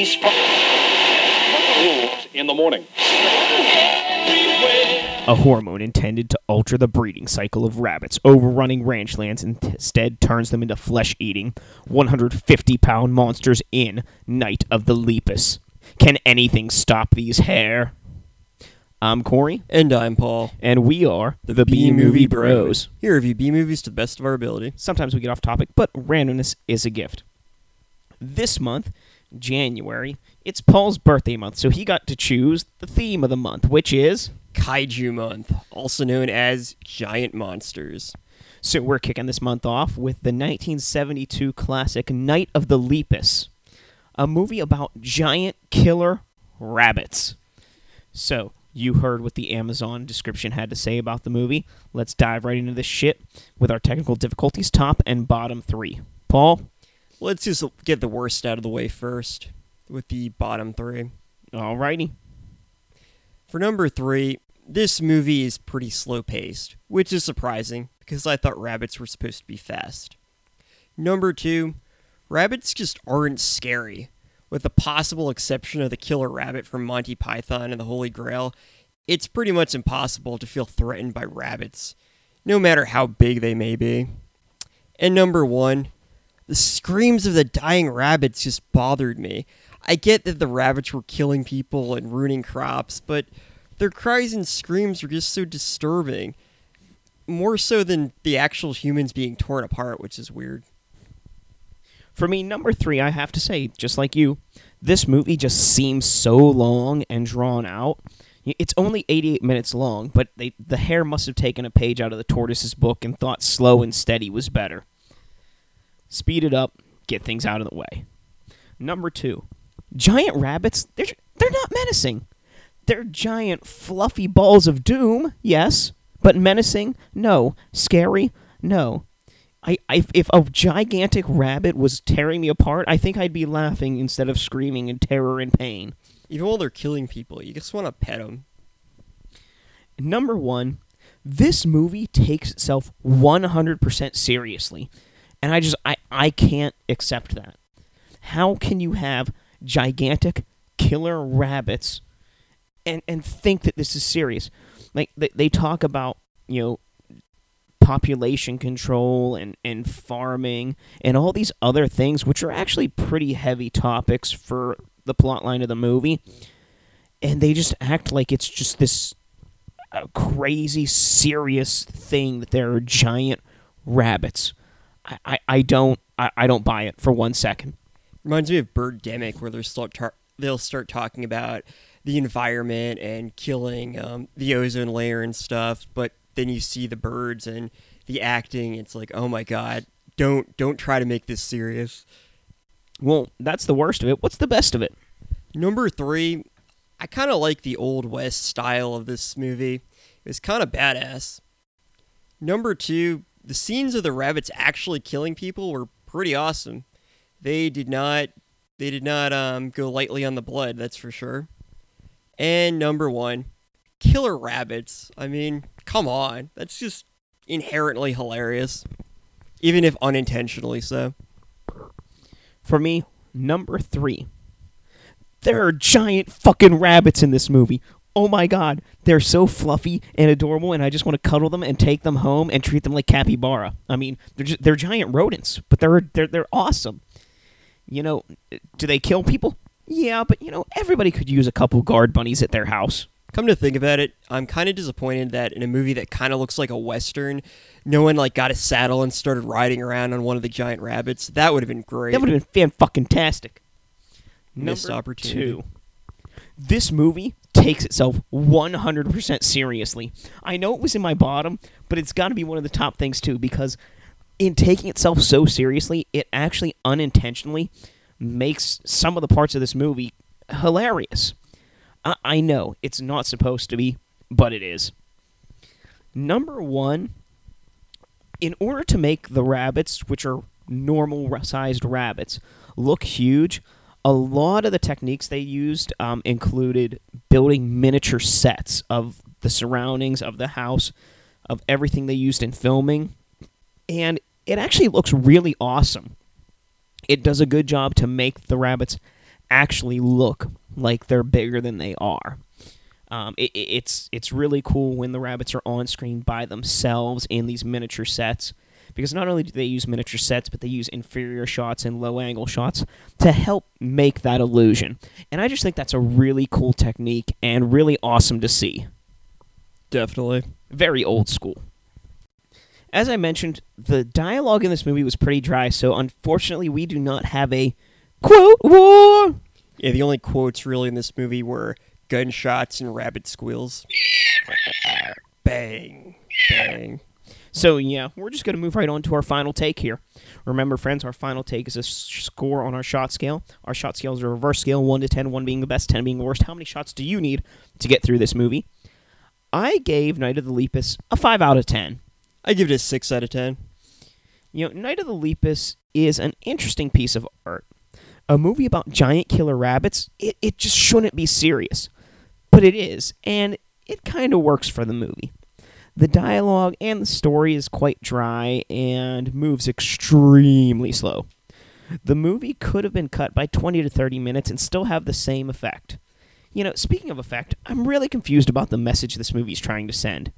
these rules in the morning. A hormone intended to alter the breeding cycle of rabbits, overrunning ranchlands and instead turns them into flesh eating, 150 pound monsters in Night of the Lepus. Can anything stop these hair? I'm Corey, And I'm Paul. and we are the, B Movie Bros. Here review B movies to the best of our ability. Sometimes we get off topic, but randomness is a gift. This month, January, it's Paul's birthday month, so he got to choose the theme of the month, which is. Kaiju Month, also known as Giant Monsters. So we're kicking this month off with the 1972 classic Night of the Lepus, a movie about giant killer rabbits. So you heard what the Amazon description had to say about the movie. Let's dive right into this shit with our technical difficulties, top and bottom three. Paul, Let's just get the worst out of the way first with the bottom three. alrighty. For number three, this movie is pretty slow paced, which is surprising because I thought rabbits were supposed to be fast. Number two, rabbits just aren't scary. With the possible exception of the killer rabbit from Monty Python and the Holy Grail, it's pretty much impossible to feel threatened by rabbits, no matter how big they may be. And number one, the screams of the dying rabbits just bothered me. I get that the rabbits were killing people and ruining crops, but their cries and screams were just so disturbing. More so than the actual humans being torn apart, which is weird. For me, number three, I have to say, just like you, this movie just seems so long and drawn out. It's only 88 minutes long, but they, the hare must have taken a page out of the tortoise's book and thought slow and steady was better. Speed it up, get things out of the way. Number two, giant rabbits, they're, they're not menacing. They're giant, fluffy balls of doom, yes, but menacing? No. Scary? No. I, I if a gigantic rabbit was tearing me apart, I think I'd be laughing instead of screaming in terror and pain. Even while they're killing people, you just want to pet them. Number one, this movie takes itself 100% seriously, and I just I I can't accept that. How can you have gigantic killer rabbits and and think that this is serious? Like they, they talk about you know population control and, and farming and all these other things, which are actually pretty heavy topics for the plot line of the movie. And they just act like it's just this uh, crazy, serious thing that there are giant rabbits. I, I, I don't I, I don't buy it for one second. Reminds me of Birdemic, where they'll start tar- they'll start talking about the environment and killing um, the ozone layer and stuff. But then you see the birds and the acting. It's like, oh my god, don't don't try to make this serious. Well, that's the worst of it. What's the best of it? Number three, I kind of like the old west style of this movie. It was kind of badass. Number two, the scenes of the rabbits actually killing people were pretty awesome. They did not they did not um, go lightly on the blood, that's for sure. And number one, killer rabbits. I mean, come on, that's just inherently hilarious, even if unintentionally so. For me, number three. There are giant fucking rabbits in this movie. Oh my god, they're so fluffy and adorable, and I just want to cuddle them and take them home and treat them like capybara. I mean, they're just, they're giant rodents, but they're they're they're awesome. You know, do they kill people? Yeah, but you know, everybody could use a couple guard bunnies at their house. Come to think about it, I'm kind of disappointed that in a movie that kind of looks like a western, no one like got a saddle and started riding around on one of the giant rabbits. That would have been great. That would have been fan fucking tastic. Missed opportunity. Two. This movie takes itself 100% seriously. I know it was in my bottom, but it's got to be one of the top things too because in taking itself so seriously, it actually unintentionally makes some of the parts of this movie hilarious. I, I know it's not supposed to be, but it is. Number one, in order to make the rabbits, which are normal sized rabbits, look huge, a lot of the techniques they used um, included building miniature sets of the surroundings of the house, of everything they used in filming, and it actually looks really awesome. It does a good job to make the rabbits actually look like they're bigger than they are. Um, it, it's it's really cool when the rabbits are on screen by themselves in these miniature sets because not only do they use miniature sets, but they use inferior shots and low angle shots to help make that illusion. And I just think that's a really cool technique and really awesome to see. Definitely. Very old school. As I mentioned, the dialogue in this movie was pretty dry, so unfortunately, we do not have a quote war. Yeah, the only quotes really in this movie were gunshots and rabbit squeals. bang, bang. So, yeah, we're just going to move right on to our final take here. Remember, friends, our final take is a score on our shot scale. Our shot scale is a reverse scale 1 to 10, 1 being the best, 10 being the worst. How many shots do you need to get through this movie? I gave Night of the Lepus a 5 out of 10. I give it a 6 out of 10. You know, Night of the Lepus is an interesting piece of art. A movie about giant killer rabbits, it, it just shouldn't be serious. But it is, and it kind of works for the movie. The dialogue and the story is quite dry and moves extremely slow. The movie could have been cut by 20 to 30 minutes and still have the same effect. You know, speaking of effect, I'm really confused about the message this movie is trying to send.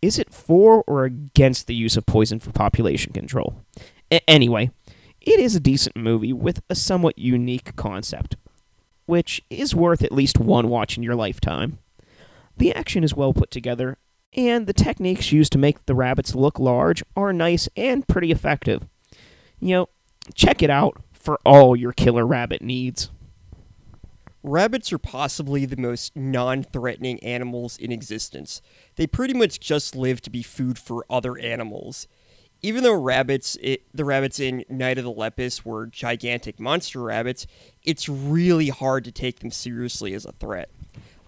Is it for or against the use of poison for population control? A- anyway, it is a decent movie with a somewhat unique concept, which is worth at least one watch in your lifetime. The action is well put together, and the techniques used to make the rabbits look large are nice and pretty effective. You know, check it out for all your killer rabbit needs. Rabbits are possibly the most non threatening animals in existence. They pretty much just live to be food for other animals. Even though rabbits, it, the rabbits in Night of the Lepus were gigantic monster rabbits, it's really hard to take them seriously as a threat.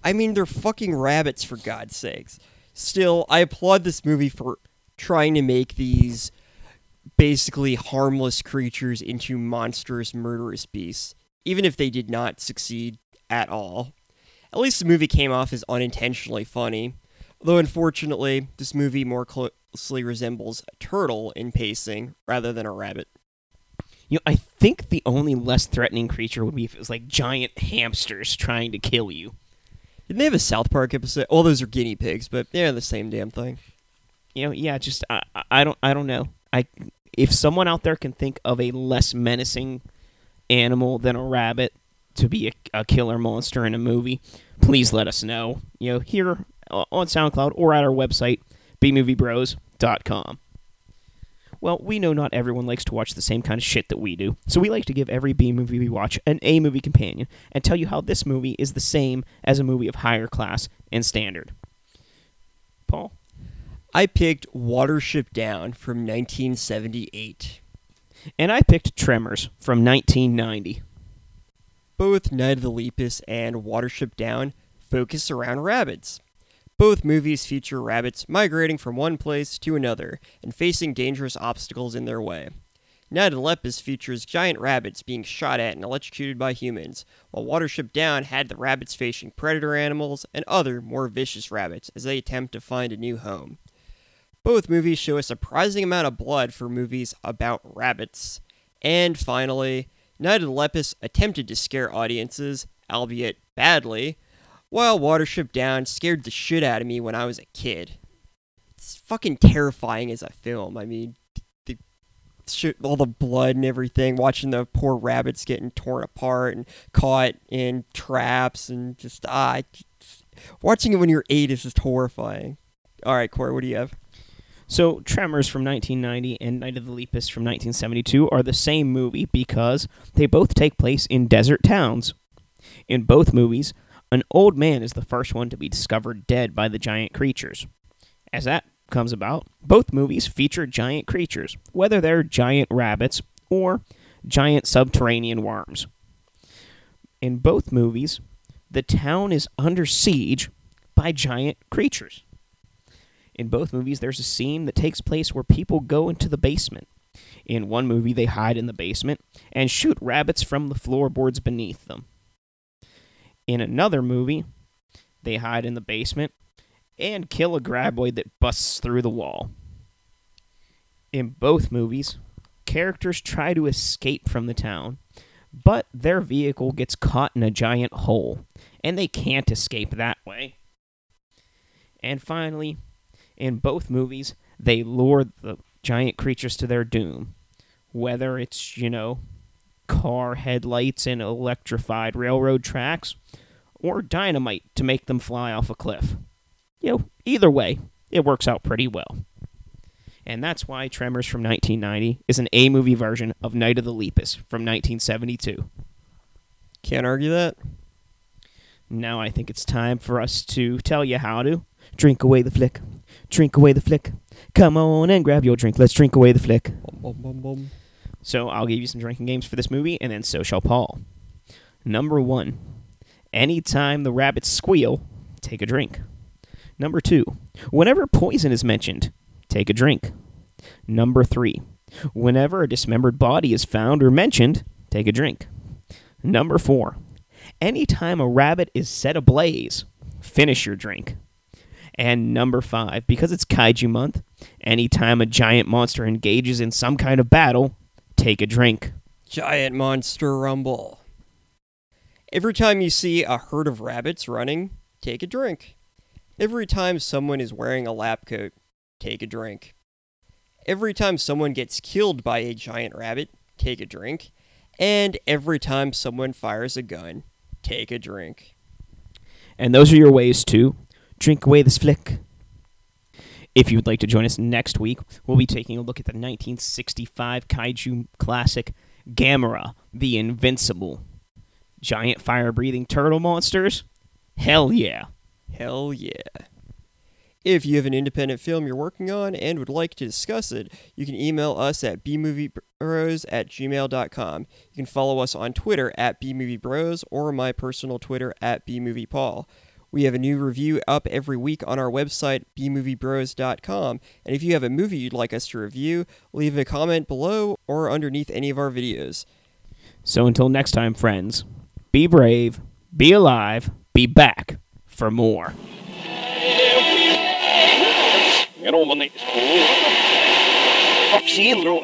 I mean, they're fucking rabbits, for God's sakes. Still, I applaud this movie for trying to make these basically harmless creatures into monstrous, murderous beasts even if they did not succeed at all. At least the movie came off as unintentionally funny, though unfortunately, this movie more closely resembles a turtle in pacing rather than a rabbit. You know, I think the only less threatening creature would be if it was like giant hamsters trying to kill you. Didn't they have a South Park episode? All those are guinea pigs, but they're the same damn thing. You know, yeah, just I, I don't I don't know. I if someone out there can think of a less menacing animal than a rabbit to be a, a killer monster in a movie, please let us know. You know, here uh, on SoundCloud or at our website, bmoviebros.com. Well, we know not everyone likes to watch the same kind of shit that we do, so we like to give every B movie we watch an A movie companion and tell you how this movie is the same as a movie of higher class and standard. Paul? I picked Watership Down from 1978. And I picked Tremors from 1990. Both Night of the Lepus and Watership Down focus around rabbits. Both movies feature rabbits migrating from one place to another and facing dangerous obstacles in their way. Night of the Lepus features giant rabbits being shot at and electrocuted by humans, while Watership Down had the rabbits facing predator animals and other, more vicious rabbits as they attempt to find a new home. Both movies show a surprising amount of blood for movies about rabbits. And finally, Night of the Lepus attempted to scare audiences, albeit badly, while Watership Down scared the shit out of me when I was a kid. It's fucking terrifying as a film. I mean, the shit, all the blood and everything, watching the poor rabbits getting torn apart and caught in traps, and just ah, watching it when you're eight is just horrifying. All right, Corey, what do you have? So, Tremors from 1990 and Night of the Lepus from 1972 are the same movie because they both take place in desert towns. In both movies, an old man is the first one to be discovered dead by the giant creatures. As that comes about, both movies feature giant creatures, whether they're giant rabbits or giant subterranean worms. In both movies, the town is under siege by giant creatures. In both movies, there's a scene that takes place where people go into the basement. In one movie, they hide in the basement and shoot rabbits from the floorboards beneath them. In another movie, they hide in the basement and kill a graboid that busts through the wall. In both movies, characters try to escape from the town, but their vehicle gets caught in a giant hole, and they can't escape that way. And finally, in both movies, they lure the giant creatures to their doom. Whether it's, you know, car headlights and electrified railroad tracks, or dynamite to make them fly off a cliff. You know, either way, it works out pretty well. And that's why Tremors from 1990 is an A movie version of Night of the Lepus from 1972. Can't argue that. Now I think it's time for us to tell you how to drink away the flick. Drink away the flick. Come on and grab your drink. Let's drink away the flick. Bum, bum, bum. So I'll give you some drinking games for this movie, and then so shall Paul. Number one, anytime the rabbits squeal, take a drink. Number two, whenever poison is mentioned, take a drink. Number three, whenever a dismembered body is found or mentioned, take a drink. Number four, anytime a rabbit is set ablaze, finish your drink. And number five, because it's Kaiju month, anytime a giant monster engages in some kind of battle, take a drink. Giant monster rumble. Every time you see a herd of rabbits running, take a drink. Every time someone is wearing a lab coat, take a drink. Every time someone gets killed by a giant rabbit, take a drink. And every time someone fires a gun, take a drink. And those are your ways to drink away this flick. If you would like to join us next week, we'll be taking a look at the 1965 kaiju classic Gamera, the Invincible. Giant fire breathing turtle monsters? Hell yeah. Hell yeah. If you have an independent film you're working on and would like to discuss it, you can email us at bmoviebros at gmail.com. You can follow us on Twitter at bmoviebros or my personal Twitter at bmoviepaul. We have a new review up every week on our website, bmoviebros.com. And if you have a movie you'd like us to review, leave a comment below or underneath any of our videos. So until next time, friends, be brave, be alive, be back for more. Get on my knees. Up, see, little.